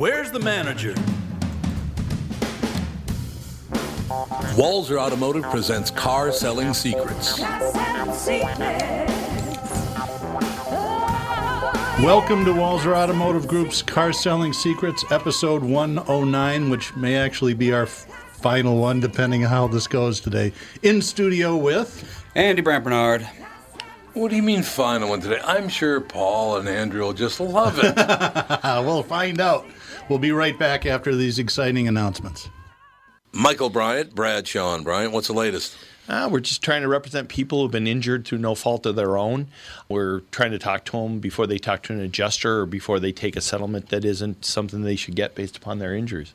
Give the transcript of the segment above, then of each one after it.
Where's the manager? Walser Automotive presents Car Selling Secrets. Welcome to Walser Automotive Group's Car Selling Secrets, episode 109, which may actually be our final one, depending on how this goes today. In studio with. Andy Brant Bernard. What do you mean final one today? I'm sure Paul and Andrew will just love it. We'll find out. We'll be right back after these exciting announcements. Michael Bryant, Bradshaw and Bryant, what's the latest? Uh, we're just trying to represent people who've been injured through no fault of their own. We're trying to talk to them before they talk to an adjuster or before they take a settlement that isn't something they should get based upon their injuries.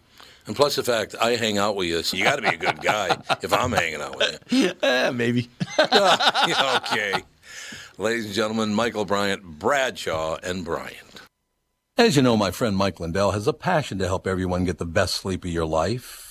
And plus the fact I hang out with you, so you got to be a good guy if I'm hanging out with you. Eh, maybe. Okay. Ladies and gentlemen, Michael Bryant, Bradshaw, and Bryant. As you know, my friend Mike Lindell has a passion to help everyone get the best sleep of your life.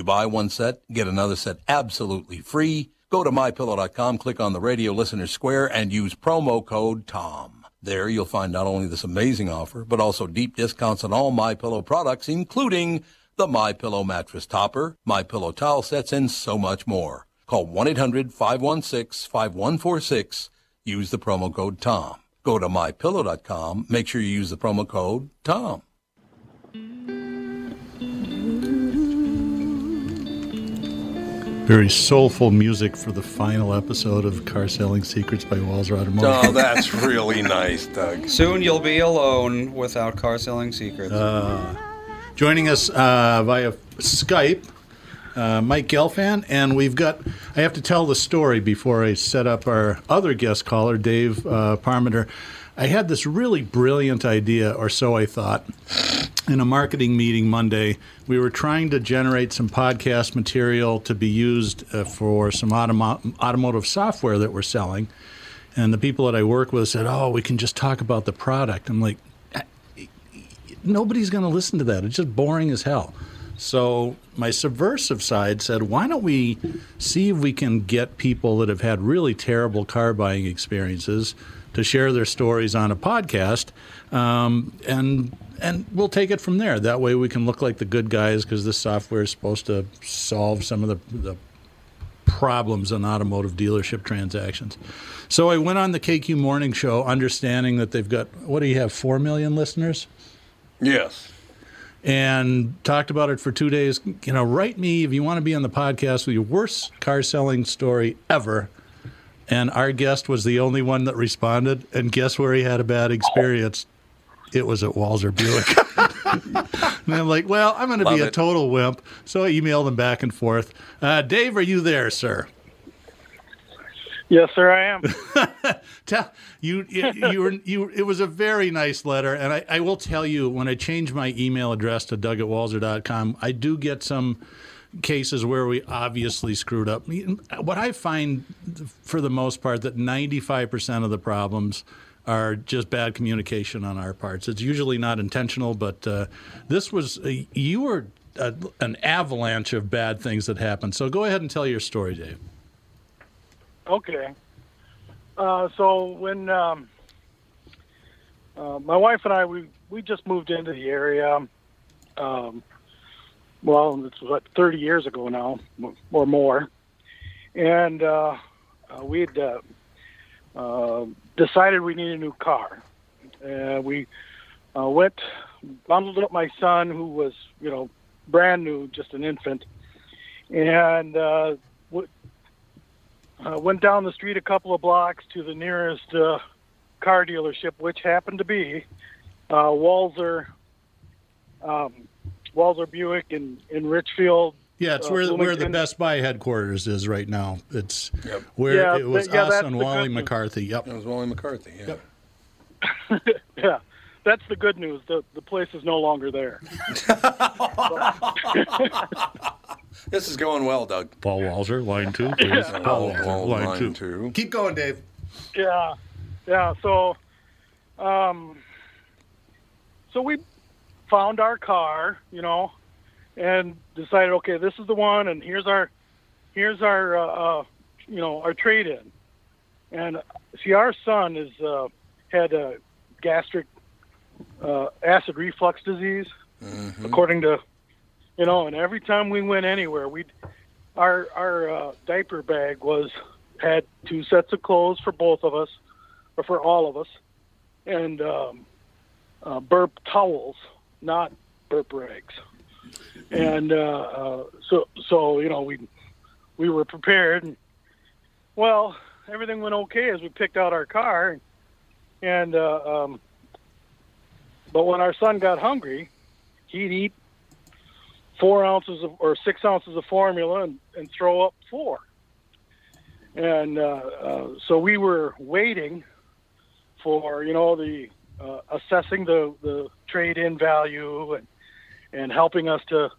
buy one set, get another set absolutely free. Go to mypillow.com, click on the radio listener square, and use promo code TOM. There you'll find not only this amazing offer, but also deep discounts on all My Pillow products, including the My Pillow mattress topper, My Pillow towel sets, and so much more. Call 1-800-516-5146. Use the promo code TOM. Go to mypillow.com. Make sure you use the promo code TOM. Very soulful music for the final episode of Car Selling Secrets by Walser Automotive. Oh, that's really nice, Doug. Soon you'll be alone without car selling secrets. Joining us uh, via Skype, uh, Mike Gelfand, and we've got. I have to tell the story before I set up our other guest caller, Dave uh, Parmenter. I had this really brilliant idea, or so I thought, in a marketing meeting Monday. We were trying to generate some podcast material to be used uh, for some automo- automotive software that we're selling. And the people that I work with said, "Oh, we can just talk about the product." I'm like, nobody's going to listen to that. It's just boring as hell. So my subversive side said, why don't we see if we can get people that have had really terrible car buying experiences to share their stories on a podcast, um, and and we'll take it from there. That way we can look like the good guys because this software is supposed to solve some of the, the problems in automotive dealership transactions. So I went on the KQ Morning Show, understanding that they've got what do you have, four million listeners? Yes. And talked about it for two days. You know, write me if you want to be on the podcast with your worst car selling story ever. And our guest was the only one that responded. And guess where he had a bad experience? It was at Walser Buick. and I'm like, well, I'm going to be Love a total wimp. So I emailed him back and forth. Uh, Dave, are you there, sir? Yes, sir, I am. Tell you, you, you were, you, it was a very nice letter, and I, I will tell you when I change my email address to Doug at Walser.com, I do get some cases where we obviously screwed up. What I find, for the most part, that 95% of the problems are just bad communication on our parts. It's usually not intentional, but uh, this was you were a, an avalanche of bad things that happened. So go ahead and tell your story, Dave. Okay. Uh, so when um, uh, my wife and I we we just moved into the area, um, well, it's what 30 years ago now, or more, and uh, uh, we uh, uh, decided we needed a new car. Uh, we went, bundled up my son, who was, you know, brand new, just an infant, and uh, went down the street a couple of blocks to the nearest uh, car dealership, which happened to be uh, Walser, um, Walser Buick in, in Richfield. Yeah, it's uh, where where the Best Buy headquarters is right now. It's Yep. where Yeah, it was but- yeah, us and Wally news. McCarthy. Yep. That was Wally McCarthy. Yeah. Yep. Yeah, that's the good news. The the place is no longer there. This is going well, Doug. Paul Walser, line two, please. Paul Oh, Walser, line line two. two. Keep going, Dave. Yeah, yeah. So, um, so we found our car, you know, and decided, okay, this is the one, and here's our, here's our, uh, uh, you know, our trade in. And see, our son is uh, had a gastric uh, acid reflux disease, according to, you know, and every time we went anywhere, we, our our uh, diaper bag was had two sets of clothes for both of us, or for all of us, and um, uh, burp towels, not burp rags. And uh, uh, so, so you know, we we were prepared. And, well, everything went okay as we picked out our car, and uh, um, but when our son got hungry, he'd eat four ounces of or six ounces of formula and, and throw up four. And uh, uh, so we were waiting for you know the uh, assessing the the trade in value and and helping us to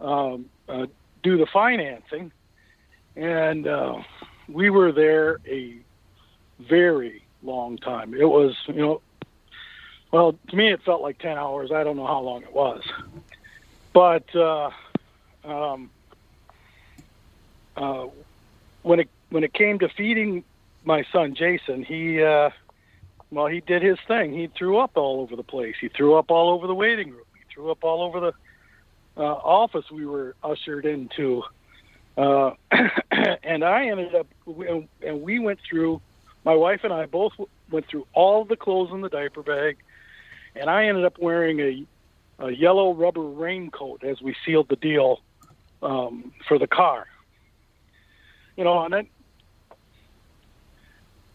um, uh, do the financing. And uh, we were there a very long time. It was you know well to me it felt like 10 hours. I don't know how long it was but uh, um, uh, when it when it came to feeding my son Jason, he uh, well he did his thing. He threw up all over the place. He threw up all over the waiting room. He threw up all over the uh, office we were ushered into. Uh, and I ended up and we went through. My wife and I both went through all the clothes in the diaper bag, and I ended up wearing a, a yellow rubber raincoat as we sealed the deal um, for the car. You know, and then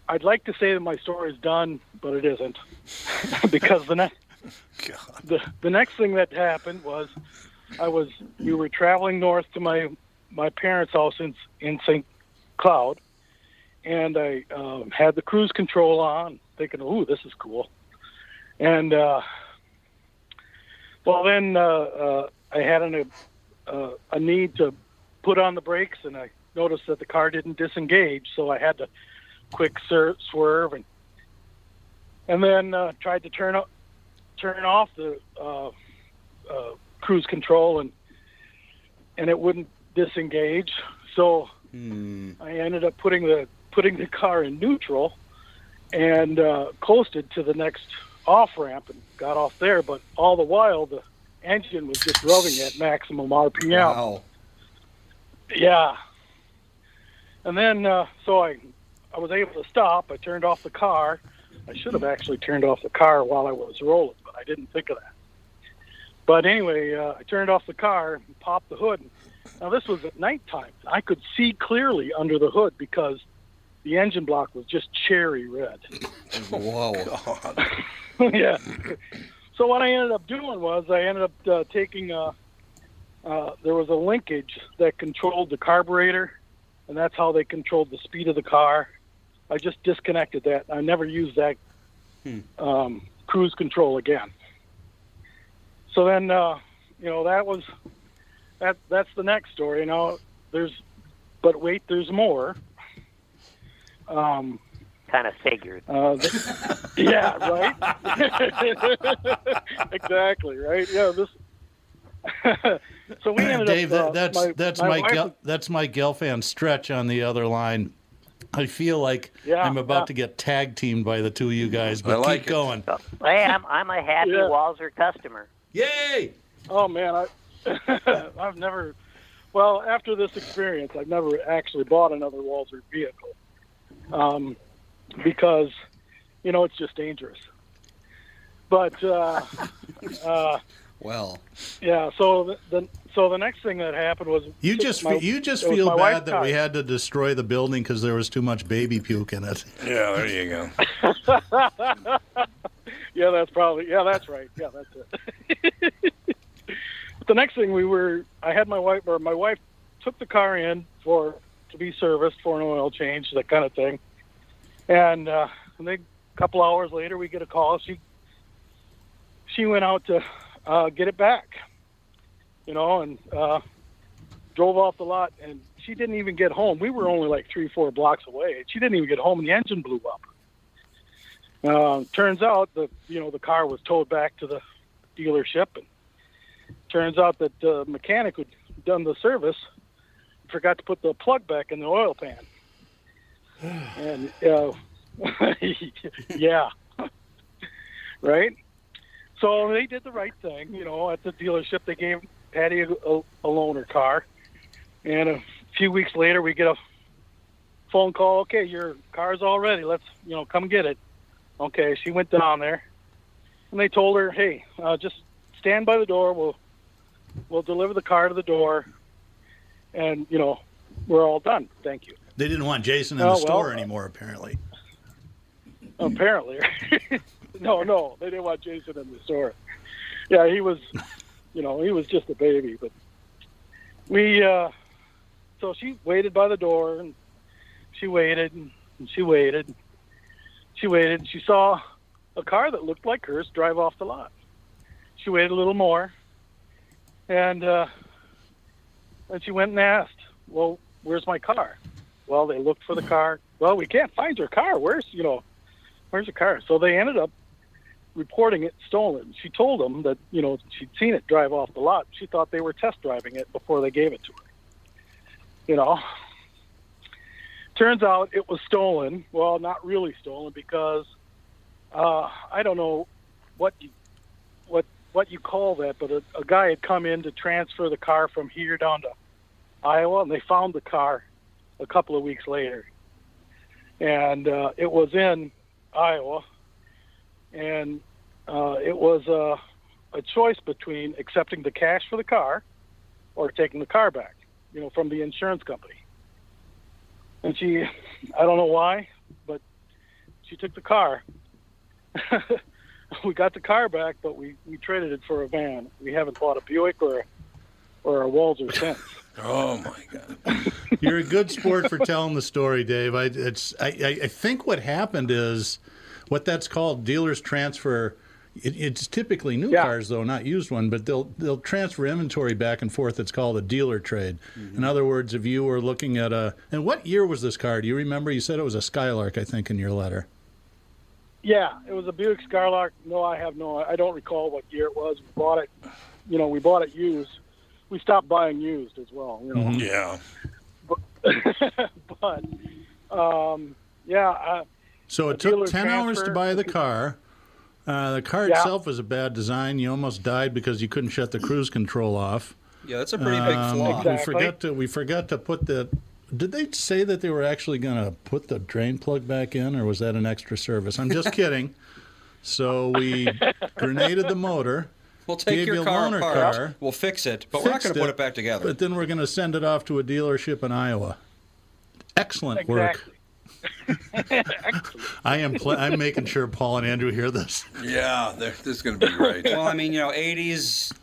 I'd like to say that my story is done, but it isn't, because the next the the next thing that happened was I was we were traveling north to my my parents' house in in St. Cloud, and I um, had the cruise control on, thinking, "Ooh, this is cool," and uh, well, then uh, uh, I had an, uh, a need to put on the brakes, and I noticed that the car didn't disengage, so I had to quick sir- swerve and and then uh, tried to turn up turn off the uh, uh, cruise control and and it wouldn't disengage. So I ended up putting the putting the car in neutral and uh, coasted to the next off ramp and got off there. But all the while, the engine was just rubbing at maximum RPM. Wow. Yeah. And then, uh, so I, I was able to stop. I turned off the car. I should have actually turned off the car while I was rolling, but I didn't think of that. But anyway, uh, I turned off the car and popped the hood. Now this was at nighttime. I could see clearly under the hood because the engine block was just cherry red. Whoa. yeah. So what I ended up doing was I ended up uh, taking a. Uh, there was a linkage that controlled the carburetor, and that's how they controlled the speed of the car. I just disconnected that. I never used that um, cruise control again. So then, uh, you know, that was that. That's the next story. You know, there's, but wait, there's more. Um, Kind of figured. uh, th- yeah, right. exactly, right. Yeah, this. so we ended Dave, up. that, uh, that's my, that's my my, wife- Gel, that's my Gelfand stretch on the other line. I feel like Yeah, I'm about yeah. to get tag teamed by the two of you guys, but I like keep it. going. So, hey, I'm I'm a happy Yeah. Walser customer. Yay! Oh man, I I've never. Well, after this experience, I've never actually bought another Walser vehicle um, because, you know, it's just dangerous. But uh, uh, Well, yeah, so the, the so the next thing that happened was You just my- you just feel bad wife's that we had to destroy the building because there was too much baby puke in it. Yeah, there you go. Yeah, that's probably yeah, that's right. Yeah, that's it. but the next thing we were, I had my wife or my wife took the car in for to be serviced for an oil change, that kind of thing. And uh, they, a couple hours later, we get a call. She she went out to uh, get it back, you know, and uh, drove off the lot. And she didn't even get home. We were only like three, four blocks away. She didn't even get home, and the engine blew up. Uh, turns out the you know the car was towed back to the dealership, and turns out that the mechanic who'd done the service forgot to put the plug back in the oil pan. And uh, yeah, right. So they did the right thing, you know. At the dealership, they gave Patty a, a, a loaner car, and a few weeks later, we get a phone call. Okay, your car's all ready. Let's you know come get it. Okay, she went down there, and they told her, "Hey, uh, just stand by the door. We'll we'll deliver the car to the door, and you know we're all done. Thank you." They didn't want Jason in Oh, the store well. anymore, apparently. Apparently, no, no, they didn't want Jason in the store. Yeah, he was, you know, he was just a baby. But we, uh, so she waited by the door, and she waited, and she waited, she waited. And she saw a car that looked like hers drive off the lot. She waited a little more, and uh, and she went and asked, "Well, where's my car?" Well, they looked for the car. Well, we can't find your car. Where's you know, where's the car? So they ended up reporting it stolen. She told them that you know she'd seen it drive off the lot. She thought they were test driving it before they gave it to her. You know. Turns out it was stolen. Well, not really stolen because uh, I don't know what you what what you call that, but a, a guy had come in to transfer the car from here down to Iowa, and they found the car a couple of weeks later, and uh, it was in Iowa, and uh, it was uh, a choice between accepting the cash for the car or taking the car back, you know, from the insurance company. And she, I don't know why, but she took the car. we got the car back, but we, we traded it for a van. We haven't bought a Buick or a, or a Walser since. Oh my God. You're a good sport for telling the story, Dave. I, it's, I, I think what happened is what that's called dealers transfer. It, it's typically new Yeah. cars, though, not used one, but they'll they'll transfer inventory back and forth. It's called a dealer trade. Mm-hmm. In other words, if you were looking at a and what year was this car? Do you remember? You said it was a Skylark, I think, in your letter. Yeah, it was a Buick Skylark. No, I have no. I don't recall what year it was. We bought it. You know, we bought it used. We stopped buying used as well. You know, Yeah. but um, yeah, I, So it took 10 hours to buy the car. Uh, the car Yeah. itself was a bad design. You almost died because you couldn't shut the cruise control off. yeah, that's a pretty big Um, flaw. Exactly. We forgot to we forgot to put the. Did they say that they were actually going to put the drain plug back in, or was that an extra service? I'm just kidding. So we grenaded the motor, We'll take your you car loaner apart. car, we'll fix it, but we're not going to put it, it back together. but then we're going to send it off to a dealership in Iowa. Excellent work. I am pl- I'm making sure Paul and Andrew hear this. Yeah, there- this is going to be great. well, I mean, you know, 80s,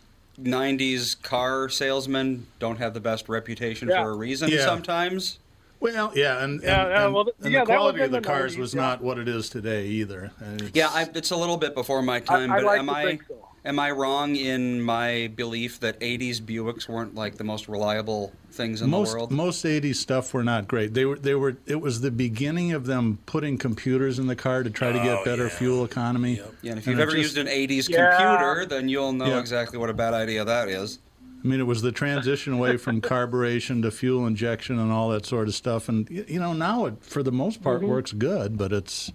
90s car salesmen don't have the best reputation Yeah. for a reason Yeah. sometimes. Well, yeah, and, Yeah, and, yeah, and- well, th- and yeah, the quality of the the cars 90s, was yeah. not what it is today either. It's- Yeah, I, it's a little bit before my time, I but like am I think so. Am I wrong in my belief that 80s Buicks weren't like the most reliable things in most the world? most 80s stuff were not great. They were they were it was the beginning of them putting computers in the car to try to get Oh, better yeah. fuel economy. yeah, and if And you've it ever just- used an 80s Yeah. computer, then you'll know Yeah. exactly what a bad idea that is. I mean, it was the transition away from carburation to fuel injection and all that sort of stuff. And you know, now it for the most part Mm-hmm. works good, but it's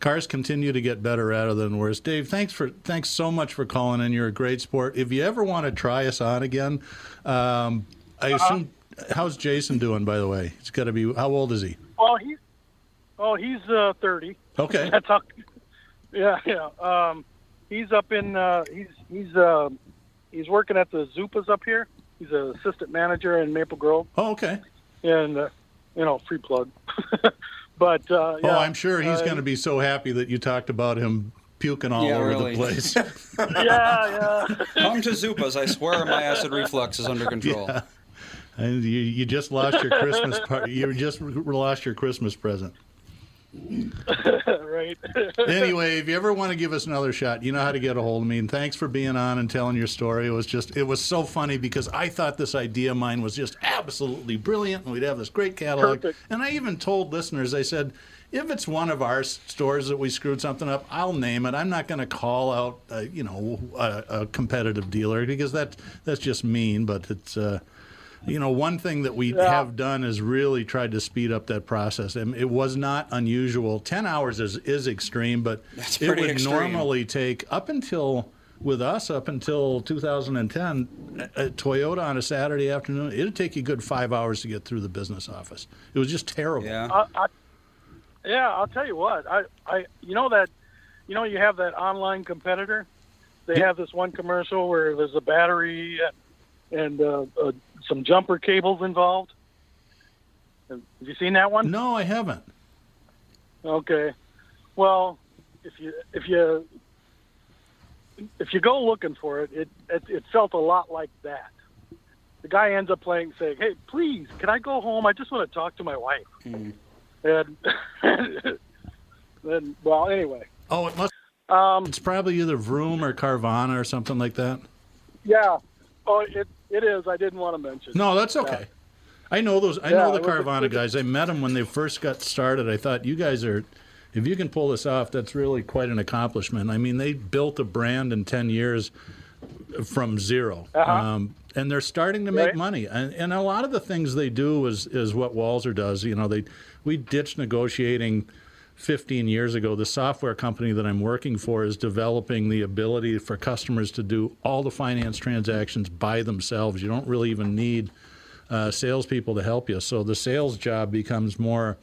cars continue to get better rather than worse. Dave, thanks for thanks so much for calling in. You're a great sport. If you ever want to try us on again, um, I assume. How's Jason doing? By the way, he's got to be. How old is he? Well, he's oh he's uh, thirty. Okay. That's how. Yeah, yeah. Um, he's up in. Uh, he's he's uh, he's working at the Zupas up here. He's an assistant manager in Maple Grove, Oh, okay. and uh, you know, free plug. but uh, yeah, Oh, I'm sure he's uh, going to be so happy that you talked about him puking all Yeah, over really. the place. Yeah, yeah. Come to Zupas. I swear my acid reflux is under control. Yeah. and you, you just lost your Christmas par- You just lost your Christmas present. right. anyway, if you ever want to give us another shot, you know how to get a hold of me. And thanks for being on and telling your story. It was just, it was so funny because I thought this idea of mine was just absolutely brilliant, and we'd have this great catalog. Perfect. And I even told listeners, I said, if it's one of our stores that we screwed something up, I'll name it. I'm not going to call out, uh, you know, a, a competitive dealer because that that's just mean. But it's. Uh, you know, one thing that we Yeah. have done is really tried to speed up that process. And it was not unusual. 10 hours is, is extreme, but it would extreme. normally take up until, with us, up until 2010, a, a Toyota on a Saturday afternoon, it'd take you a good five hours to get through the business office. It was just terrible. Yeah. I, I, yeah, I'll tell you what. I, I, you know that, you know, you have that online competitor. They have this one commercial where there's a battery and, and uh, uh, some jumper cables involved. Have you seen that one? No, I haven't. Okay. Well, if you if you if you go looking for it, it it, it felt a lot like that. The guy ends up playing, saying, "Hey, please, can I go home? I just want to talk to my wife." And then, well, anyway, Oh, it must. um, It's probably either Vroom or Carvana or something like that. yeah. Oh, it it is. I didn't want to mention. No, that's okay. I know those. I Yeah, know the it was a- Carvana was guys. I met them when they first got started. I thought you guys are, if you can pull this off, that's really quite an accomplishment. I mean, they built a brand in ten years from 0 um, and they're starting to make Uh-huh. Right. money. And, and a lot of the things they do is is what Walser does. You know, they we ditch negotiating. 15 years ago, the software company that I'm working for is developing the ability for customers to do all the finance transactions by themselves. You don't really even need uh, salespeople to help you. So the sales job becomes more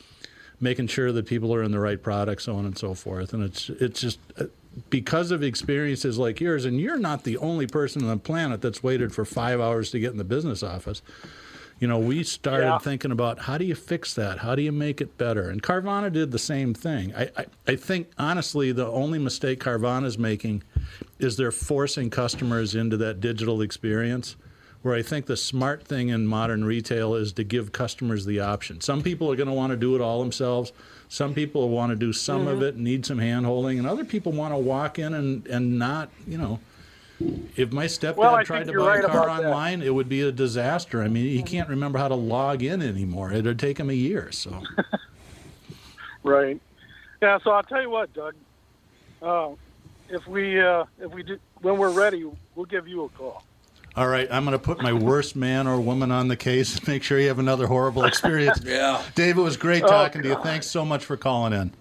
making sure that people are in the right product, so on and so forth. And it's it's just uh, because of experiences like yours, and you're not the only person on the planet that's waited for five hours to get in the business office. You know, we started Yeah. thinking about how do you fix that? How do you make it better? And Carvana did the same thing. I, I, I think, honestly, the only mistake Carvana's making is they're forcing customers into that digital experience. Where I think the smart thing in modern retail is to give customers the option. Some people are going to want to do it all themselves. Some people want to do some of mm-hmm. it, need some hand holding, and other people want to walk in and, and not, you know, if my stepdad Well, tried to buy right a car about that. online, it would be a disaster. I mean, he can't remember how to log in anymore. It'd take him a year. So, Right. Yeah. So I'll tell you what, Doug. Uh, if we uh, if we do when we're ready, we'll give you a call. all right, I'm going to put my worst man or woman on the case and make sure you have another horrible experience. Yeah. Dave, it was great Oh, talking to you. Thanks so much for calling in.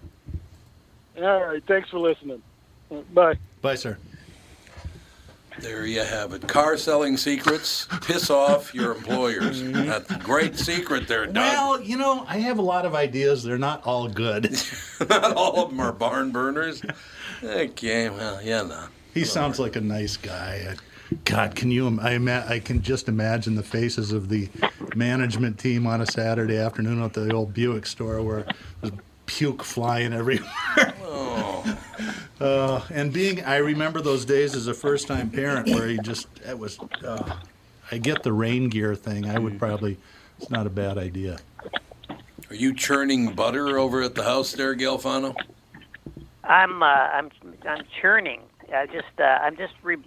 All right. Thanks for listening. Bye. Bye, sir. There you have it. Car selling secrets. Piss off your employers. That's a great secret there, Doug. Well, you know, I have a lot of ideas. They're not all good. Not all of them are barn burners. Okay, well, yeah, no. He sounds like a nice guy. God, can you? I, ima- I can just imagine the faces of the management team on a Saturday afternoon at the old Buick store where there's puke flying everywhere. Oh. Uh, and being, I remember those days as a first-time parent where he just, it was. Uh, I get the rain gear thing. I would probably. It's not a bad idea. Are you churning butter over at the house there, Gelfano? I'm uh, I'm I'm churning. I just uh, I'm just re-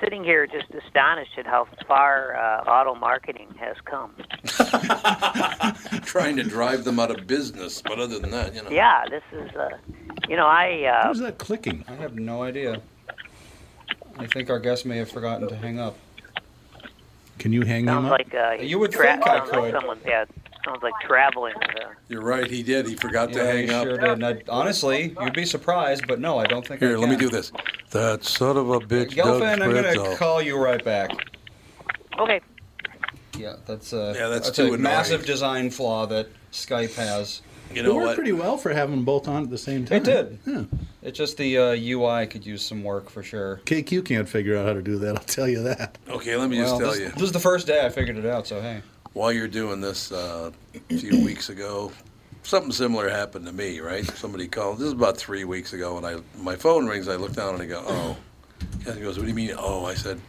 sitting here just astonished at how far uh, auto marketing has come. Trying to drive them out of business, but other than that, you know. Yeah, this is uh, you know I uh, Who's that clicking? I have no idea. I think our guest may have forgotten to hang up. Can you hang him sounds up? like uh, You would tra- think I sounds like could. someone's had sounds like traveling. Uh, You're right. He did. He forgot to Yeah, hang you up. sure did. I- honestly, you'd be surprised, but no, I don't think. Here, I let me do this. That son of a bitch, Doug Gelfand, I'm Fritz. gonna call you right back. okay. Yeah, that's uh, Yeah, that's a too annoying. massive design flaw that Skype has. You It know worked what? pretty well for having them both on at the same time. It did. Yeah. It's just the uh, UI could use some work for sure. KQ can't figure out how to do that. I'll tell you that. Okay, let me just Well, tell this, you. this is the first day I figured it out, so hey. While you're doing this, uh, a few weeks ago, something similar happened to me. Right? Somebody called. This is about three weeks ago, and I my phone rings. I look down and I go, "Oh." He goes, "What do you mean?" Oh, I said.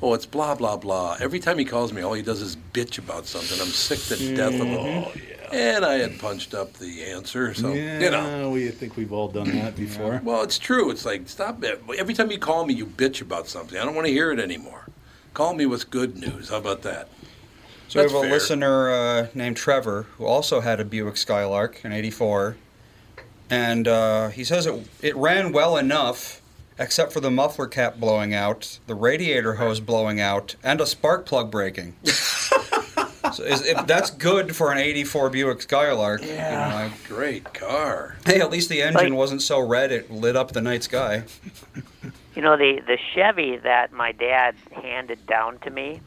Oh, it's blah blah blah. Every time he calls me, all he does is bitch about something. I'm sick to death of it. And I had punched up the answer, so yeah, you know. we think we've all done that before. Well, it's true. It's like stop it. Every time you call me, you bitch about something. I don't want to hear it anymore. Call me with good news. How about that? So That's we have a fair. listener uh, named Trevor who also had a Buick Skylark in '84, and uh, he says it it ran well enough, except for the muffler cap blowing out, the radiator hose blowing out, and a spark plug breaking. so is, if that's good for an '84 Buick Skylark. you know, I- Great car. hey, at least the engine Like- wasn't so red it lit up the night sky. You know the the Chevy that my dad handed down to me.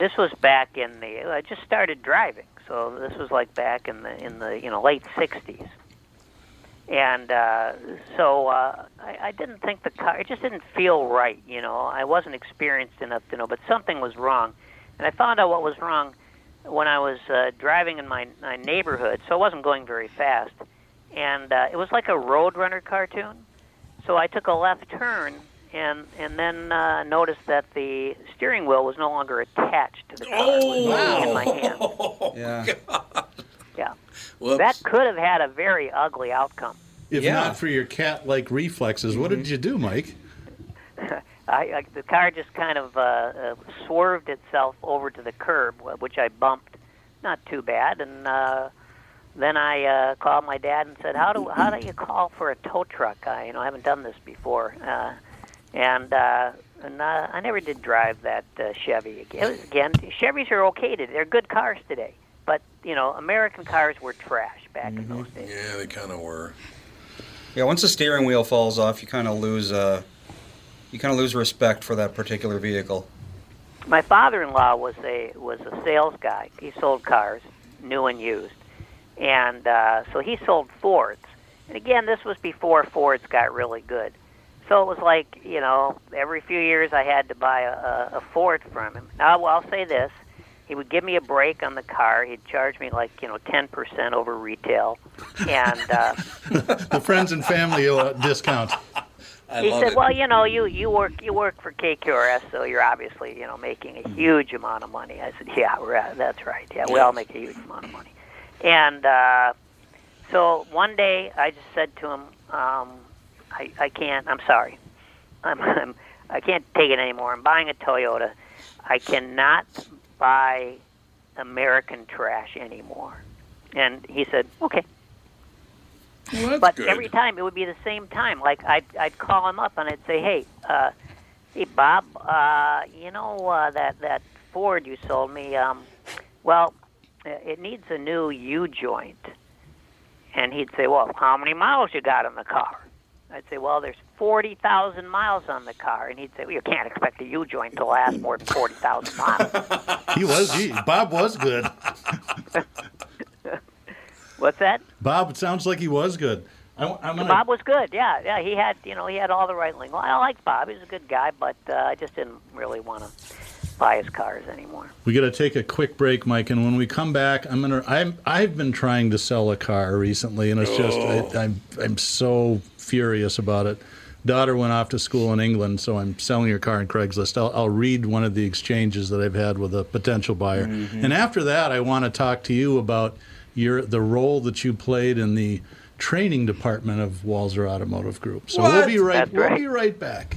This was back in the. I just started driving, so this was like back in the in the you know late '60s. And uh, so uh, I, I didn't think the car. It just didn't feel right. You know, I wasn't experienced enough to know, but something was wrong. And I found out what was wrong when I was uh, driving in my, my neighborhood. So I wasn't going very fast, and uh, it was like a Roadrunner cartoon. So I took a left turn and and then uh, noticed that the steering wheel was no longer attached to the car. it was in my hand. Yeah. Yeah, Whoops. that could have had a very ugly outcome. If Yeah. not for your cat-like reflexes, what did you do, Mike? I, I the car just kind of uh, uh, swerved itself over to the curb, which I bumped, not too bad, and uh, then I uh, called my dad and said, "How do how do you call for a tow truck? I you know I haven't done this before." Uh, and uh, and uh, I never did drive that uh, Chevy again. Again, Chevys are okay today; they're good cars today. But you know, American cars were trash back in those days. Yeah, they kind of were. Yeah, once the steering wheel falls off, you kind of lose uh, you kind of lose respect for that particular vehicle. my father-in-law was a was a sales guy. He sold cars, new and used, and uh, so he sold Fords. And again, this was before Fords got really good. So it was like you know, every few years I had to buy a, a, a Ford from him. Now, well, I'll say this: he would give me a break on the car. He'd charge me like you know ten percent over retail, and uh, The friends and family uh, discount. I he love said, it. "Well, you know, you you work you work for KQRS, so you're obviously you know making a huge amount of money." I said, "Yeah, right, that's right. Yeah, we all make a huge amount of money." And uh, so one day, I just said to him, um, "I I can't. I'm sorry. I'm, I'm I can't take it anymore. I'm buying a Toyota. I cannot buy American trash anymore." And he said, "Okay." Well, but good. every time it would be the same time. Like I'd I'd call him up and I'd say, "Hey, uh, hey Bob, uh, you know uh, that that Ford you sold me? Um, well, uh, it needs a new U joint." And he'd say, "Well, how many miles you got on the car?" I'd say, "Well, there's forty thousand miles on the car." And he'd say, "Well, you can't expect a U joint to last more than forty thousand miles." He was. He, Bob was good. What's that? Bob, it sounds like he was good. I, am gonna, Bob was good. Yeah, yeah. He had, you know, he had all the right lingo. I like Bob. He was a good guy, but uh, I just didn't really want to buy his cars anymore. We got to take a quick break, Mike, and when we come back, I'm gonna. I'm. I've been trying to sell a car recently, and it's just I, I'm. I'm so furious about it. Daughter went off to school in England, so I'm selling her car on Craigslist. I'll, I'll read one of the exchanges that I've had with a potential buyer, mm-hmm. and after that, I want to talk to you about your the role that you played in the training department of Walser Automotive Group. So we'll be right. That's We'll right. be right back.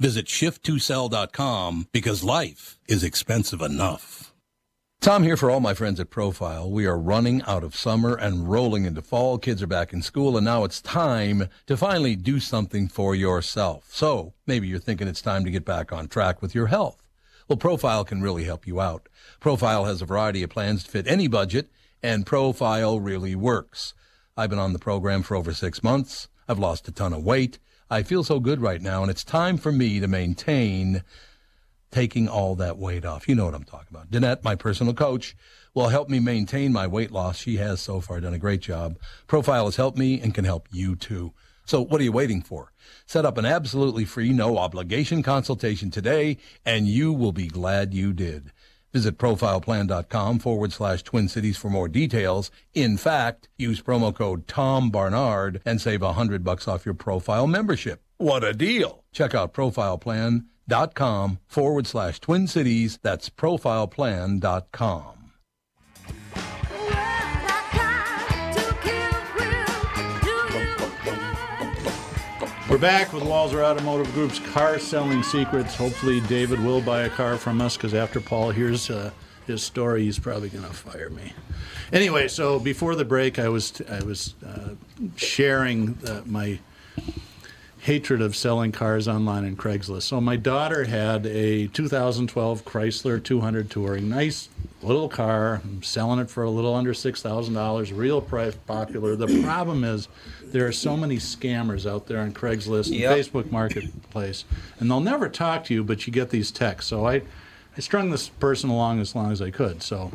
Visit shift2sell.com because life is expensive enough. Tom here for all my friends at Profile. We are running out of summer and rolling into fall. Kids are back in school, and now it's time to finally do something for yourself. So maybe you're thinking it's time to get back on track with your health. Well, Profile can really help you out. Profile has a variety of plans to fit any budget, and Profile really works. I've been on the program for over six months. I've lost a ton of weight. I feel so good right now, and it's time for me to maintain taking all that weight off. You know what I'm talking about. Danette, my personal coach, will help me maintain my weight loss. She has so far done a great job. Profile has helped me and can help you too. So what are you waiting for? Set up an absolutely free, no obligation consultation today, and you will be glad you did. Visit profileplan.com forward slash Twin Cities for more details. In fact, use promo code Tom Barnard and save a hundred bucks off your profile membership. What a deal! Check out profileplan.com forward slash Twin Cities. That's profileplan.com. We're back with Walser Automotive Group's car selling secrets. Hopefully, David will buy a car from us because after Paul hears uh, his story, he's probably going to fire me. Anyway, so before the break, I was I was uh, sharing uh, my hatred of selling cars online on Craigslist. So my daughter had a 2012 Chrysler 200 Touring, nice little car. I'm selling it for a little under six thousand dollars. Real price popular. The problem is there are so many scammers out there on Craigslist and Yep. Facebook Marketplace, and they'll never talk to you, but you get these texts. So I, I strung this person along as long as I could. So.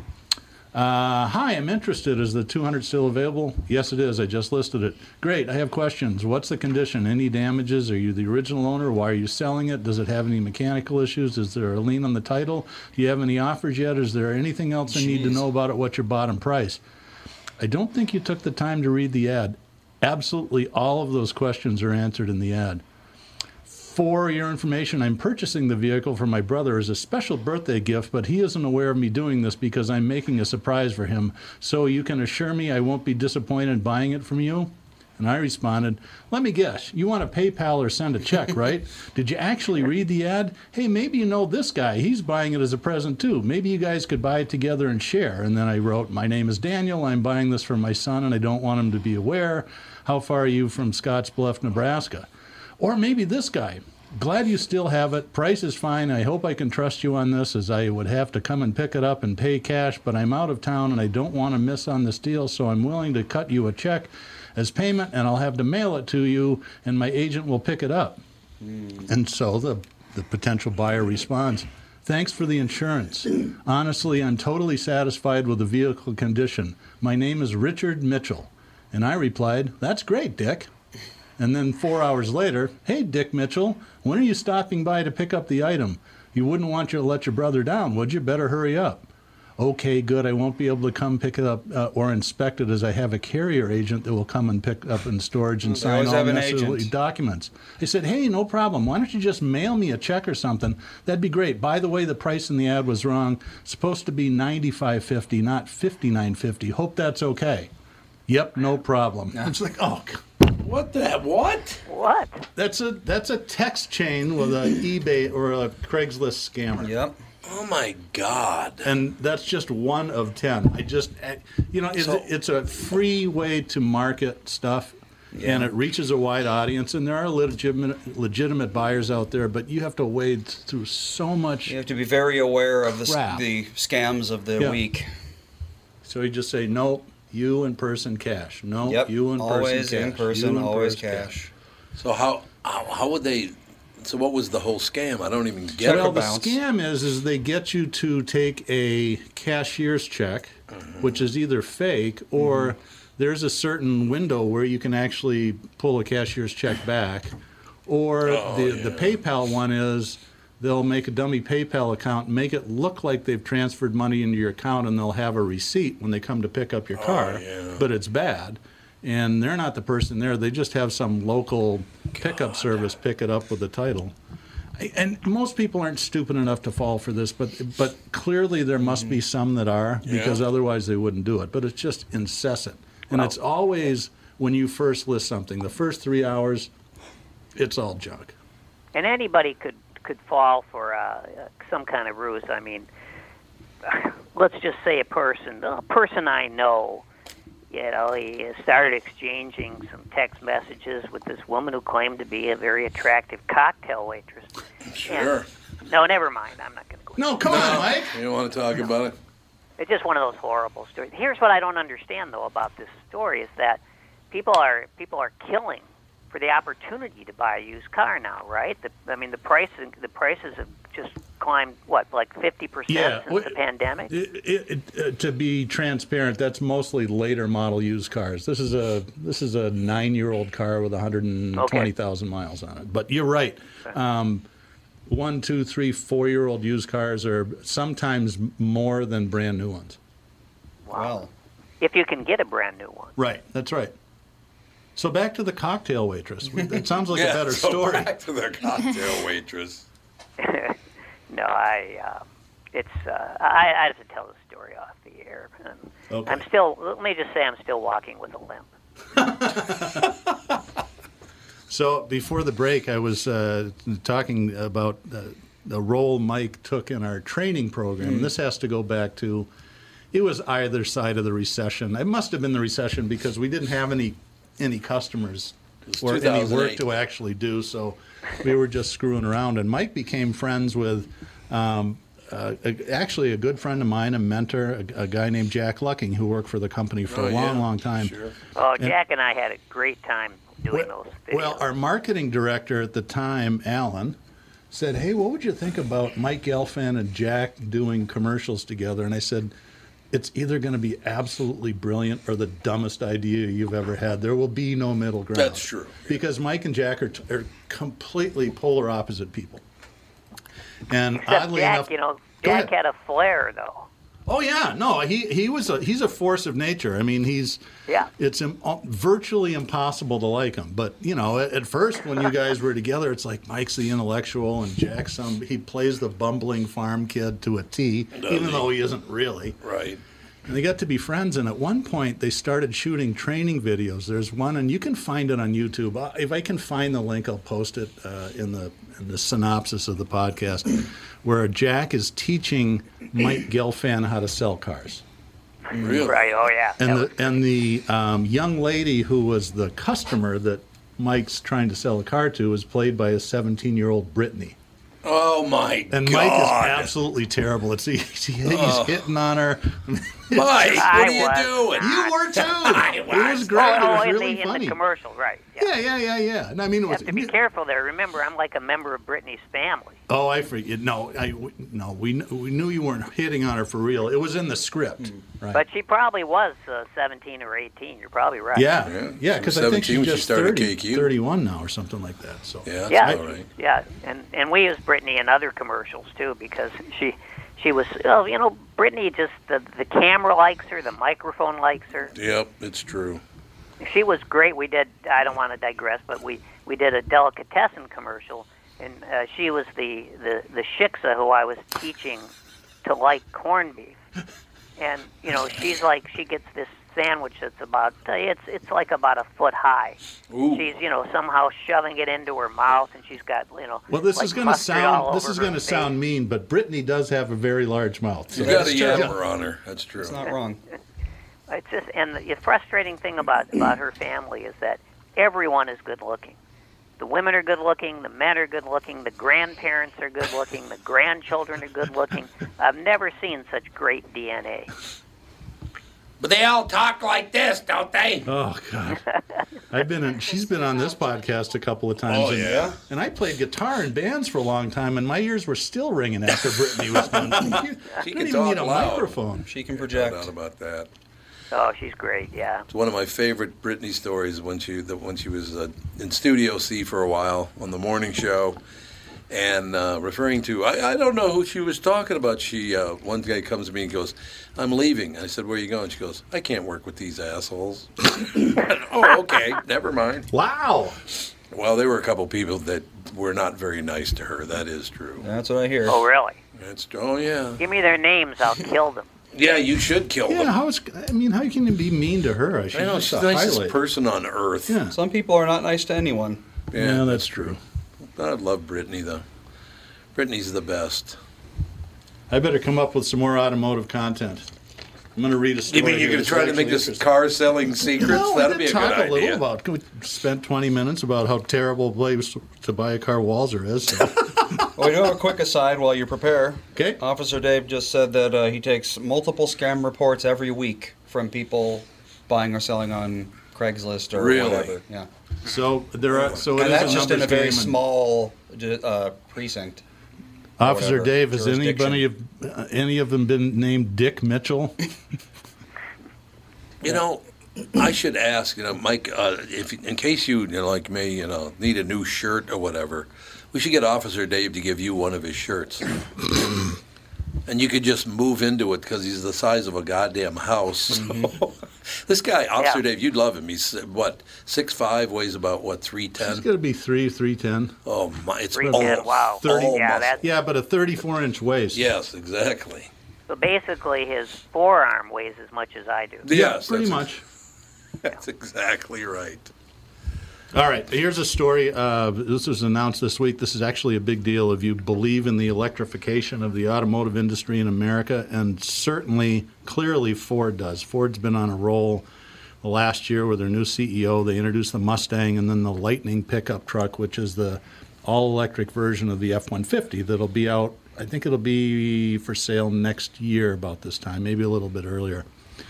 Uh, hi, I'm interested. Is the 200 still available? Yes, it is. I just listed it. Great. I have questions. What's the condition? Any damages? Are you the original owner? Why are you selling it? Does it have any mechanical issues? Is there a lien on the title? Do you have any offers yet? Is there anything else I need to know about it? What's your bottom price? I don't think you took the time to read the ad. Absolutely all of those questions are answered in the ad. For your information, I'm purchasing the vehicle for my brother as a special birthday gift, but he isn't aware of me doing this because I'm making a surprise for him. So you can assure me I won't be disappointed buying it from you? And I responded, Let me guess, you want to PayPal or send a check, right? Did you actually read the ad? Hey, maybe you know this guy. He's buying it as a present too. Maybe you guys could buy it together and share. And then I wrote, My name is Daniel. I'm buying this for my son and I don't want him to be aware. How far are you from Scottsbluff, Nebraska? Or maybe this guy. Glad you still have it. Price is fine. I hope I can trust you on this as I would have to come and pick it up and pay cash, but I'm out of town and I don't want to miss on this deal, so I'm willing to cut you a check as payment and I'll have to mail it to you and my agent will pick it up. Hmm. And so the, the potential buyer responds, Thanks for the insurance. Honestly, I'm totally satisfied with the vehicle condition. My name is Richard Mitchell. And I replied, That's great, Dick. And then four hours later, Hey, Dick Mitchell, when are you stopping by to pick up the item? You wouldn't want you to let your brother down, would you? Better hurry up. Okay, good. I won't be able to come pick it up uh, or inspect it as I have a carrier agent that will come and pick up in storage and They sign all necessary documents. I said, hey, no problem. Why don't you just mail me a check or something? That'd be great. By the way, the price in the ad was wrong. Supposed to be ninety-five fifty, not fifty-nine fifty. Hope that's okay. Yep, no problem. It's like, oh, g- What the what? What? that's a that's a text chain with a eBay or a Craigslist scammer. Yep. Oh my God. and that's just one of ten. I just, you know, it's, So- it's a free way to market stuff, and it reaches a wide audience. And there are legitimate legitimate buyers out there, but you have to wade through so much. You have to be very aware of the, the scams of the Yeah. week. So you just say, no, you in person cash. No, Yep. you in person always cash. in You person, in always person cash. So how, how how would they? So what was the whole scam? I don't even get Check it. Well, the scam is is they get you to take a cashier's check, mm-hmm. which is either fake or mm-hmm. there's a certain window where you can actually pull a cashier's check back, or oh, the the PayPal one is they'll make a dummy PayPal account, make it look like they've transferred money into your account, and they'll have a receipt when they come to pick up your oh, car, yeah. but it's bad. And they're not the person there. They just have some local pickup service pick it up with the title. And most people aren't stupid enough to fall for this, but but clearly there must be mm-hmm. some that are because Yeah. otherwise they wouldn't do it. But it's just incessant, and it's always when you first list something. The first three hours, it's all junk. and anybody could could fall for uh, some kind of ruse. I mean, let's just say a person, a person I know, you know, he started exchanging some text messages with this woman who claimed to be a very attractive cocktail waitress. Sure. And- no, never mind. I'm not going to go. No, come on, Mike. You don't want to talk about it? It's just one of those horrible stories. Here's what I don't understand though about this story is that people are people are killing for the opportunity to buy a used car now, right? The, I mean, the price the prices have just climbed what like fifty percent Yeah, since wh- the pandemic. It, it, it, uh, to be transparent, that's mostly later model used cars. This is a this is a nine year old car with 120,000 miles on it. But you're right. Um, one, two, three, four year old used cars are sometimes more than brand new ones. Wow. If you can get a brand new one. Right. That's right. So back to the cocktail waitress. That sounds like yeah, a better so story. Back to the cocktail waitress. No, I. Uh, it's. Uh, I, I have to tell the story off the air. And Okay. I'm still. Let me just say, I'm still walking with a limp. So before the break, I was uh, talking about uh, the role Mike took in our training program. This has to go back to it was either side of the recession. It must have been the recession because we didn't have any any customers or any work to actually do. So we were just screwing around. And Mike became friends with. Um, uh, a- actually, a good friend of mine, a mentor, a, a guy named Jack Lucking, who worked for the company for Oh, a long, yeah, long time. Sure. Oh, Jack and I had a great time doing those videos. Well, our marketing director at the time, Alan, said, "Hey, what would you think about Mike Gelfand and Jack doing commercials together?" And I said, "It's either going to be absolutely brilliant or the dumbest idea you've ever had. There will be no middle ground." That's true. Because Mike and Jack are, t- are completely polar opposite people. And Except oddly Jack, enough, you know, Jack had a flair though. Oh yeah, no, he he was a he's a force of nature. I mean, he's Yeah. It's Im- uh, virtually impossible to like him. But you know, at, at first when you guys were together, it's like Mike's the intellectual and Jack's some he plays the bumbling farm kid to a T, even he? though he isn't really. Right. And they got to be friends, and at one point they started shooting training videos. There's one, and you can find it on YouTube. Uh, If I can find the link, I'll post it uh, in the in the synopsis of the podcast, where Jack is teaching Mike Gelfand how to sell cars. Really? Right. Oh yeah. And the was- and the um, young lady who was the customer that Mike's trying to sell a car to is played by a 17 year old Brittany. Oh my And God. Mike is absolutely terrible. It's he, he- he's hitting on her. Mike, what I are you was. doing? You were too. I It was was. great. oh, it was in, really the, in the commercial, right? Yeah. Yeah, yeah, yeah, yeah. And I mean, it You was. have to be careful there. Remember, I'm like a member of Britney's family. Oh, I forget. No, I no. We we knew you weren't hitting on her for real. It was in the script, right? But she probably was uh, 17 or 18. You're probably right. yeah, Yeah. yeah. Because She I think 17 she's when she just started 30, KQ. 31 now or something like that. So Yeah, that's Yeah, all right. yeah, and and we use Brittany in other commercials too because she she was oh you know Brittany just the the camera likes her, the microphone likes her. Yep, it's true. She was great. We did I don't want to digress, but we we did a delicatessen commercial, and uh, she was the the the shiksa who I was teaching to like corned beef, and you know she's like she gets this sandwich that's about uh, it's it's like about a foot high. Ooh. She's you know somehow shoving it into her mouth, and she's got you know. Well, this like is going to sound this is going to face. sound mean, but Brittany does have a very large mouth. So You got a that's true. yammer on her. That's true. It's not wrong. It's just and the frustrating thing about about her family is that everyone is good looking. The women are good looking, the men are good looking, the grandparents are good looking, the grandchildren are good looking. I've never seen such great DNA. But they all talk like this, don't they? Oh God, I've been in. She's been on this podcast a couple of times. Oh, and, yeah? And I played guitar in bands for a long time, and my ears were still ringing after Brittany was done. She didn't can even need a loud. microphone. She can project. No project. doubt about that. Oh, she's great. Yeah. It's one of my favorite Britney stories when she the, when she was uh, in Studio C for a while on the morning show, and uh, referring to I, I don't know who she was talking about. She uh, one guy comes to me and goes, "I'm leaving." I said, "Where are you going?" She goes, "I can't work with these assholes." oh, okay, never mind. Wow. Well, there were a couple people that were not very nice to her. That is true. That's what I hear. Oh, really? That's oh yeah, Give me their names. I'll kill them. yeah. You should kill Yeah, them. how is, I mean, how can you be mean to her? I should I know just she's the nicest highlight. person on earth. Yeah. Some people are not nice to anyone. yeah, that's true. I love Brittany though. Brittany's the best. I better come up with some more automotive content. I'm going to read a story. You mean you're going to try to make this car selling secrets? No, That'd be a talk good a little idea. about. We spent 20 minutes about how terrible a place to buy a car Walser is. so. Well, we do have a quick aside while you prepare. Okay. Officer Dave just said that uh, he takes multiple scam reports every week from people buying or selling on Craigslist or Really? whatever. Yeah. So there are. So it and is that's a just in a very small uh, precinct. Officer whatever, Dave, has jurisdiction. anybody of uh, any of them been named Dick Mitchell? You know, I should ask. You know, Mike, uh, if in case you, you know, like me, you know, need a new shirt or whatever, we should get Officer Dave to give you one of his shirts, and you could just move into it because he's the size of a goddamn house. So, mm-hmm. this guy, Officer Yeah. Dave, you'd love him. He's what six five, weighs about what three ten. He's gonna be three, three ten. Oh my, it's Three almost, ten. Wow. 30. Yeah, that's Yeah, but a 34 inch waist. Yes, exactly. so basically his forearm weighs as much as I do. Yes, pretty much. That's exactly right. All right, here's a story. Uh, this was announced this week. This is actually a big deal if you believe in the electrification of the automotive industry in America, and certainly, clearly, Ford does. Ford's been on a roll. The last year with their new CEO, they introduced the Mustang and then the Lightning pickup truck, which is the all-electric version of the F-150 that'll be out. I think it'll be for sale next year about this time, maybe a little bit earlier.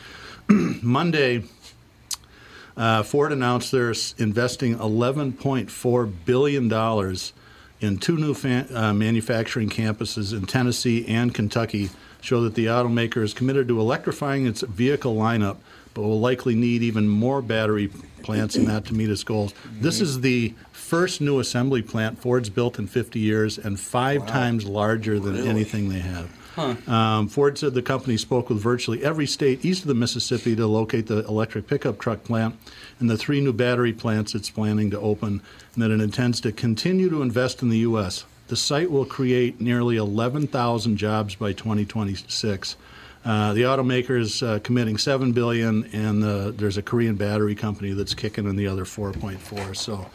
Monday, uh, Ford announced they're investing $11.4 billion in two new uh, manufacturing campuses in Tennessee and Kentucky, show that the automaker is committed to electrifying its vehicle lineup, but will likely need even more battery plants than that to meet its goals. This is the first new assembly plant Ford's built in 50 years and five times larger than anything they have. Um, Ford said the company spoke with virtually every state east of the Mississippi to locate the electric pickup truck plant and the three new battery plants it's planning to open, and that it intends to continue to invest in the U.S. The site will create nearly 11,000 jobs by 2026. Uh, the automaker is uh, committing seven billion, and uh, there's a Korean battery company that's kicking in the other 4.4. So.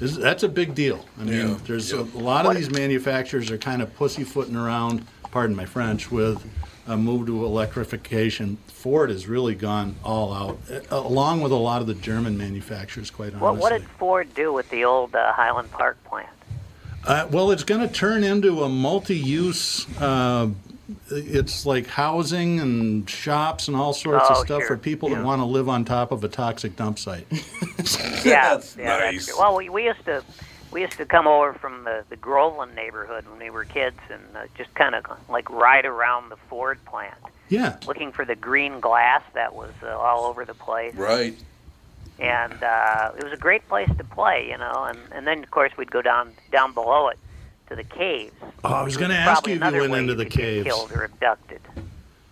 this- That's a big deal. I mean, Yeah. there's a, a lot of these manufacturers are kind of pussyfooting around, pardon my French, with a move to electrification. Ford has really gone all out, uh, along with a lot of the German manufacturers, quite honestly. What what did Ford do with the old uh, Highland Park plant? Uh, well, it's going to turn into a multi-use. Uh, it's like housing and shops and all sorts of Oh, stuff sure. for people that want to live on top of a toxic dump site. Yeah, That's yeah, nice. that's good. Well, we, we used to we used to come over from the the Groveland neighborhood when we were kids and uh, just kind of like ride around the Ford plant, yeah, looking for the green glass that was uh, all over the place. Right. and uh, it was a great place to play, you know. And and then of course we'd go down down below it to the caves. Oh, I was going to ask you if you went way into the could caves. killed or abducted.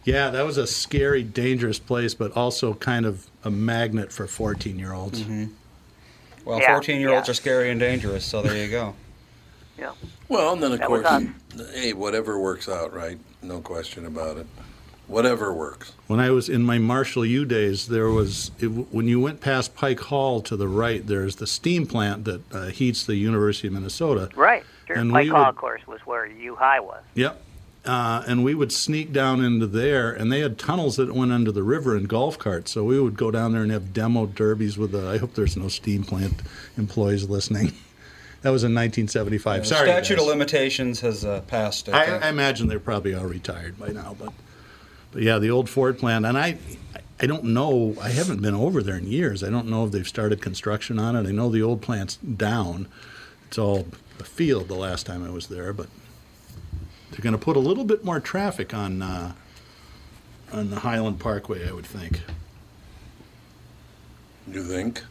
Yeah, that was a scary, dangerous place, but also kind of a magnet for 14 year olds. Well, Yeah, 14 year olds yeah. are scary and dangerous, so there you go. Yeah. Well, and then of That course, hey, whatever works out, right? No question about it. Whatever works. When I was in my Marshall U days, there was, it, when you went past Peik Hall to the right, there's the steam plant that uh, heats the University of Minnesota. Right. Sure. And Peik we Hall, would- of course, was where U High was. Yep. Uh, and we would sneak down into there, and they had tunnels that went under the river in golf carts. So we would go down there and have demo derbies with the. I hope there's no steam plant employees listening. That was in 1975. The Sorry, statute guys. of limitations has uh, passed. I I. I imagine they're probably all retired by now, but but yeah, the old Ford plant, and I I don't know. I haven't been over there in years. I don't know if they've started construction on it. I know the old plant's down. It's all a field the last time I was there, but they're going to put a little bit more traffic on uh, on the Highland Parkway. I would think. You think?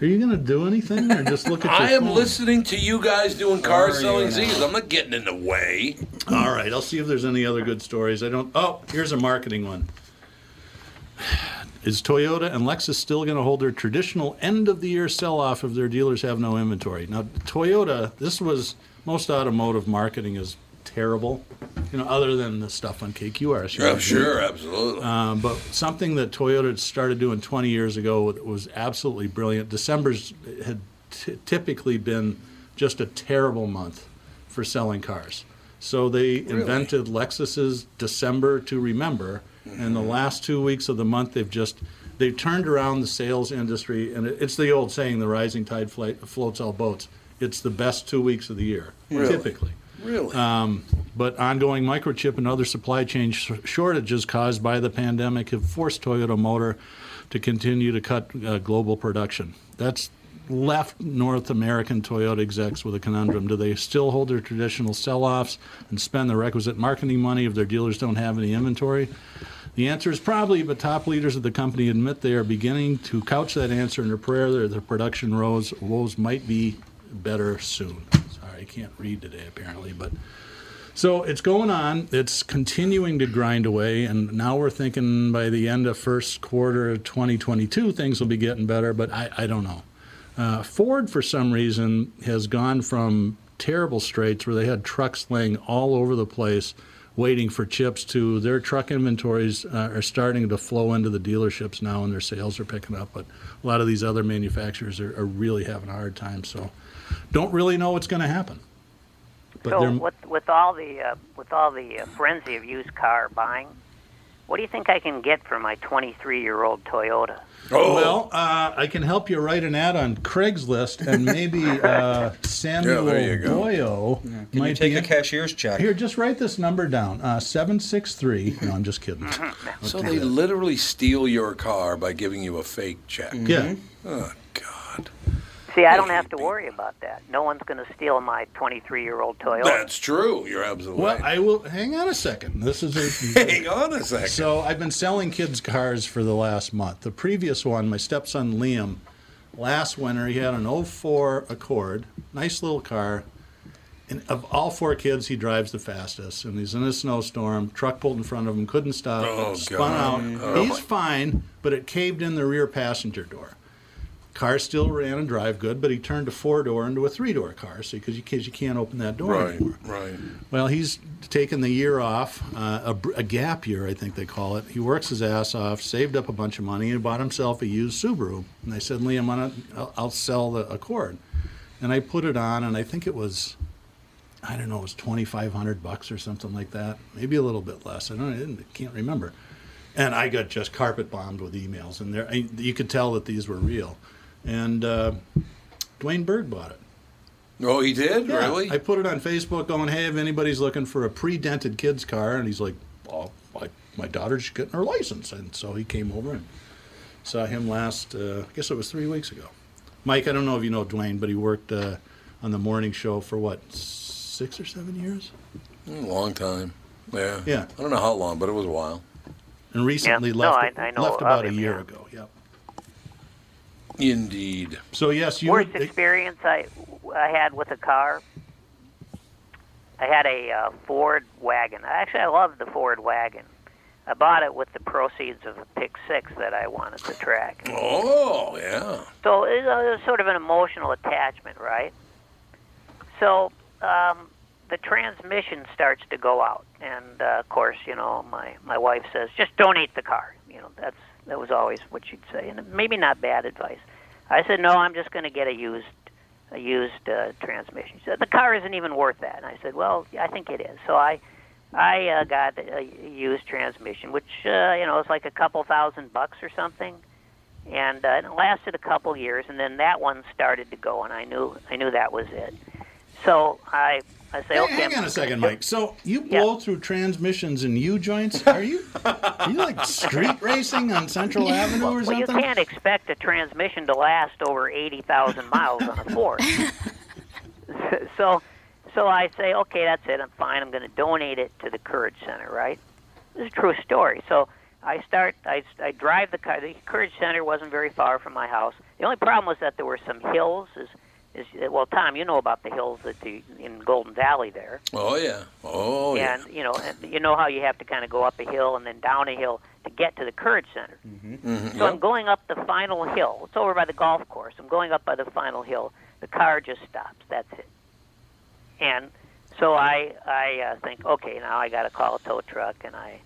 Are you going to do anything or just look at your I am phone? listening to you guys doing car Are selling you now? Z's. I'm not getting in the way. All right, I'll see if there's any other good stories. I don't. Oh, here's a marketing one. Is Toyota and Lexus still going to hold their traditional end of the year sell off if their dealers have no inventory? Now, Toyota, this was most automotive marketing is terrible, you know, other than the stuff on KQR. Sure, sure, absolutely. Um, but something that Toyota started doing 20 years ago was absolutely brilliant. December's had t- typically been just a terrible month for selling cars. So they invented Lexus's December to Remember, and the last two weeks of the month they've just they've turned around the sales industry, and it, it's the old saying: "The rising tide flight, floats all boats." It's the best two weeks of the year, Really? typically. Really? But ongoing microchip and other supply chain sh- shortages caused by the pandemic have forced Toyota Motor to continue to cut uh, global production. That's left North American Toyota execs with a conundrum. Do they still hold their traditional sell offs and spend the requisite marketing money if their dealers don't have any inventory? The answer is probably, but top leaders of the company admit they are beginning to couch that answer in a prayer that their production woes might be better soon. Can't read today apparently, but so it's going on. It's continuing to grind away, and now we're thinking by the end of first quarter of 2022 things will be getting better. But I, I don't know. Uh, Ford, for some reason, has gone from terrible straits where they had trucks laying all over the place, waiting for chips, to their truck inventories uh, are starting to flow into the dealerships now, and their sales are picking up. But a lot of these other manufacturers are, are really having a hard time. So, don't really know what's going to happen. But so with with all the uh, with all the uh, frenzy of used car buying, what do you think I can get for my 23 year old Toyota? oh, Well, uh, I can help you write an ad on Craigslist, and maybe uh, Samuel Yeah, there you go. Boyo Can might you take be a cashier's check? Here, just write this number down: uh, seven six three. No, I'm just kidding. so they literally steal your car by giving you a fake check. Yeah, Oh, God. See, I don't have to worry about that. No one's going to steal my 23 year old Toyota. That's true. You're absolutely Well, right. I will. Hang on a second. This is a. Hang on a second. So I've been selling kids' cars for the last month. The previous one, my stepson Liam, last winter he had an 04 Accord, nice little car. And of all four kids, he drives the fastest. And he's in a snowstorm, truck pulled in front of him, couldn't stop, Oh, spun God. out. He's fine, but it caved in the rear passenger door. Car still ran and drive good, but he turned a four door into a three door car, so because you, 'cause you can't open that door right, anymore. right. Well, he's taken the year off, uh, a, a gap year, I think they call it. He works his ass off, saved up a bunch of money, and bought himself a used Subaru. And I said, Liam, don't, I'll, I'll sell the Accord. And I put it on, and I think it was, I don't know, it was twenty five hundred bucks or something like that, maybe a little bit less. I don't, I didn't, can't remember. And I got just carpet bombed with emails, and there, I, you could tell that these were real. And uh, Dwayne Bird bought it. Oh, he did? Yeah, Really? I put it on Facebook going, hey, if anybody's looking for a pre-dented kid's car, and he's like, oh, my, my daughter's getting her license. And so he came over and saw him last, uh, I guess it was three weeks ago. Mike, I don't know if you know Dwayne, but he worked uh, on the morning show for what, six or seven years? A long time. Yeah. Yeah. I don't know how long, but it was a while. And recently no, left, I- I know left of about a year yeah. ago. Yep. Indeed. So yes, you. Worst experience I I had with a car. I had a uh, Ford wagon. Actually, I loved the Ford wagon. I bought it with the proceeds of a pick six that I wanted to track. Oh, yeah. So it was sort of an emotional attachment, right? So um, the transmission starts to go out, and uh, of course, you know, my my wife says, "Just donate the car." You know, that's that was always what she'd say, and maybe not bad advice. I said, "No, I'm just going to get a used a used uh, transmission." She said, "The car isn't even worth that." And I said, "Well, I think it is." So I I uh, got a used transmission, which uh, you know is like a couple thousand bucks or something and uh, it lasted a couple years, and then that one started to go, and I knew I knew that was it. So I I say, Hey, okay, hang on a second, Mike. So you Yeah. blow through transmissions and U joints? Are you? Are you like street racing on Central Avenue or something? Well, you can't expect a transmission to last over eighty thousand miles on a Ford. so, so I say, okay, that's it. I'm fine. I'm going to donate it to the Courage Center, right? This is a true story. So I start. I, I drive the car. The Courage Center wasn't very far from my house. The only problem was that there were some hills. Is is well, Tom, you know about the hills that the in Golden Valley there. Oh yeah. Oh yeah. and you know, you know how you have to kind of go up a hill and then down a hill to get to the Courage Center. Mhm. So I'm going up the final hill. It's over by the golf course. I'm going up by the final hill. The car just stops. That's it. And so I I uh, think, okay, now I got to call a tow truck, and I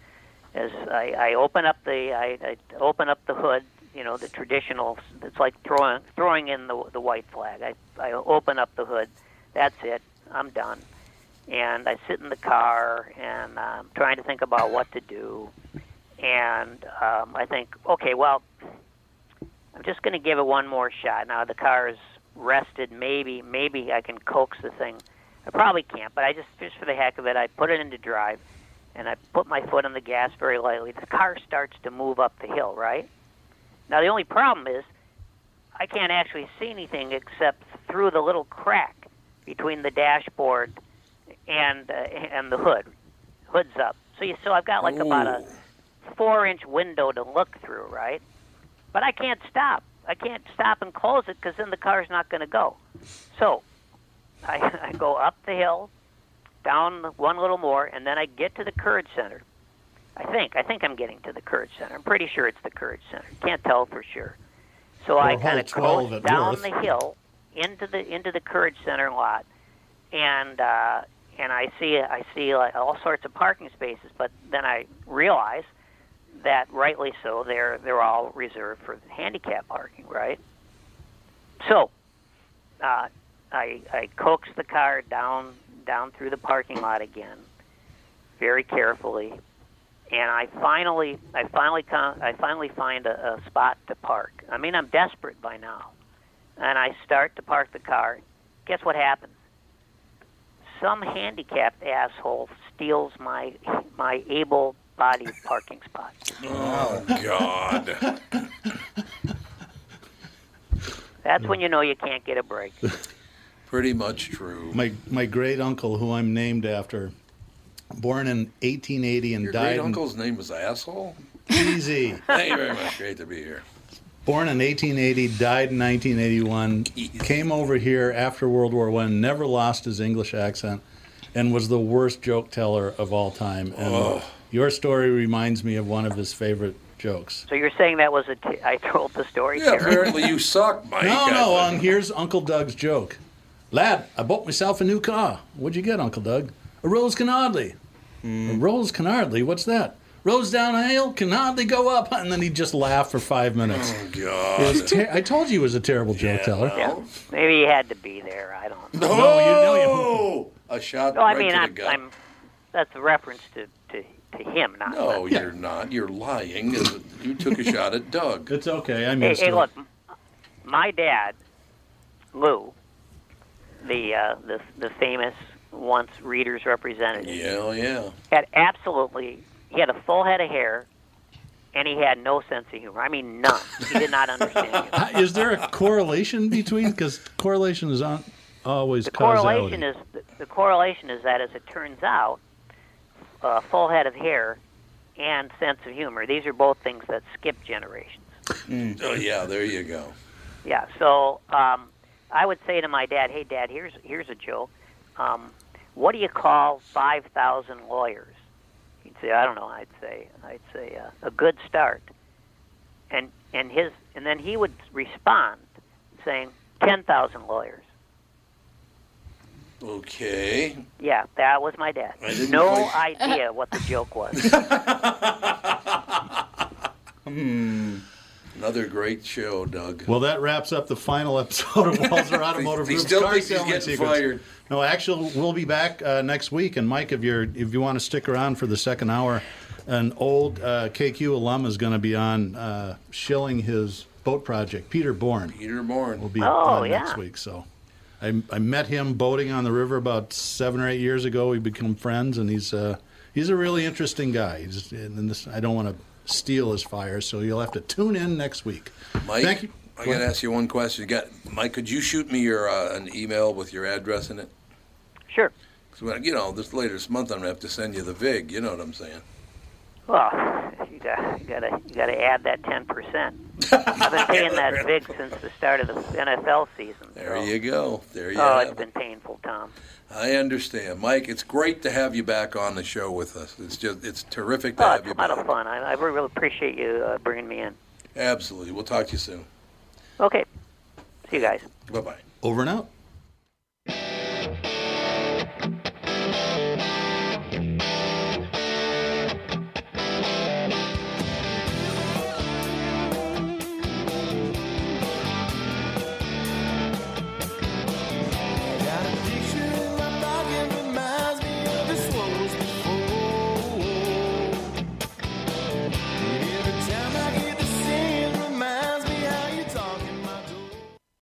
as I, I open up the I, I open up the hood. You know, the traditional. It's like throwing throwing in the the white flag. I I open up the hood. That's it. I'm done. And I sit in the car and I'm trying to think about what to do. And um, I think, okay, well, I'm just going to give it one more shot. Now the car is rested. Maybe, maybe I can coax the thing. I probably can't, but I just, just for the heck of it, I put it into drive, and I put my foot on the gas very lightly. The car starts to move up the hill, right? Now the only problem is, I can't actually see anything except through the little crack between the dashboard and uh, and the hood. Hood's up. So you so I've got like about a four inch window to look through, right? But I can't stop. I can't stop and close it because then the car's not going to go. So I, I go up the hill, down one little more, and then I get to the Courage Center. I think. I think I'm getting to the Courage Center. I'm pretty sure it's the Courage Center. Can't tell for sure. So I kind of hole 12 coast at down Worth. the hill into the into the Courage Center lot, and uh, and I see I see like all sorts of parking spaces. But then I realize that rightly so, they're they're all reserved for handicap parking, right? So, uh, I I coax the car down down through the parking lot again, very carefully, and I finally I finally con- I finally find a, a spot to park. I mean I'm desperate by now, and I start to park the car. Guess what happens? Some handicapped asshole steals my my able-bodied parking spot. Oh God. That's when you know you can't get a break. Pretty much true. My my great uncle, who I'm named after, born in 1880 and Your died great uncle's name was Asshole. easy. Thank you very much. Great to be here. Born in 1880, died in 1981. Came over here after World War One. Never lost his English accent, and was the worst joke teller of all time. And Oh. your story reminds me of one of his favorite jokes. So you're saying that was a t- I told the story, Yeah, Terry? apparently you suck, Mike. No, no. Um, here's Uncle Doug's joke. Lad, I bought myself a new car. What'd you get, Uncle Doug? A Rolls Canardly. A Rolls Canardly? What's that? Rose down a hill can hardly go up, and then he'd just laugh for five minutes. Oh God. ter- I told you he was a terrible joke teller. Yeah, maybe he had to be there. I don't. know. No, No, you know you. A shot No, I right mean to the I'm, gut. I'm. That's a reference to to, to him, not. No, Yeah. you're not. You're lying. You took a shot at Doug. It's okay. I'm Hey, used hey, to look, it. m- my dad, Lou, the uh, the the famous once readers representative, Yeah, yeah. had absolutely he had a full head of hair, and he had no sense of humor. I mean, none. He did not understand humor. How- Is there a correlation between? Because correlation is not always The causality. correlation is the, the correlation is that, as it turns out, a full head of hair and sense of humor. These are both things that skip generations. Oh, yeah. There you go. Yeah. So um, I would say to my dad, "Hey, Dad, here's here's a joke. Um, what do you call five thousand lawyers?" He'd say, "I don't know." I'd say, "I'd say uh, a good start." And and his and then he would respond saying, 10,000 lawyers." Okay. Yeah, that was my dad. I didn't No quite- idea what the joke was. Another great show, Doug. Well, that wraps up the final episode of Walser Automotive He Group's still Car thinks he's Selling getting Secrets. fired. No, actually, we'll be back uh, next week. And Mike, if you're if you want to stick around for the second hour, an old uh, KQ alum is going to be on uh, shilling his boat project. Peter Bourne Peter Bourne. will be Oh, on yeah. next week. So. I, I met him boating on the river about seven or eight years ago. We become friends, and he's uh, he's a really interesting guy. He's, and this, I don't want to steal his fire, so you'll have to tune in next week. Mike, Thank you. I got to ask you one question. You got Mike? Could you shoot me your uh, an email with your address in it? Sure. 'Cause when, you know, this later this month, I'm gonna have to send you the vig. You know what I'm saying? Well, you got you got to you got to add that 10%. I've been paying that big since the start of the NFL season. There so- you go. There you go. Oh, have it's it. been painful, Tom. I understand, Mike. It's great to have you back on the show with us. It's just it's terrific to Oh, have it's you a lot back. of fun. I, I really appreciate you uh, bringing me in. Absolutely. We'll talk to you soon. Okay. See you guys. Bye bye. Over and out.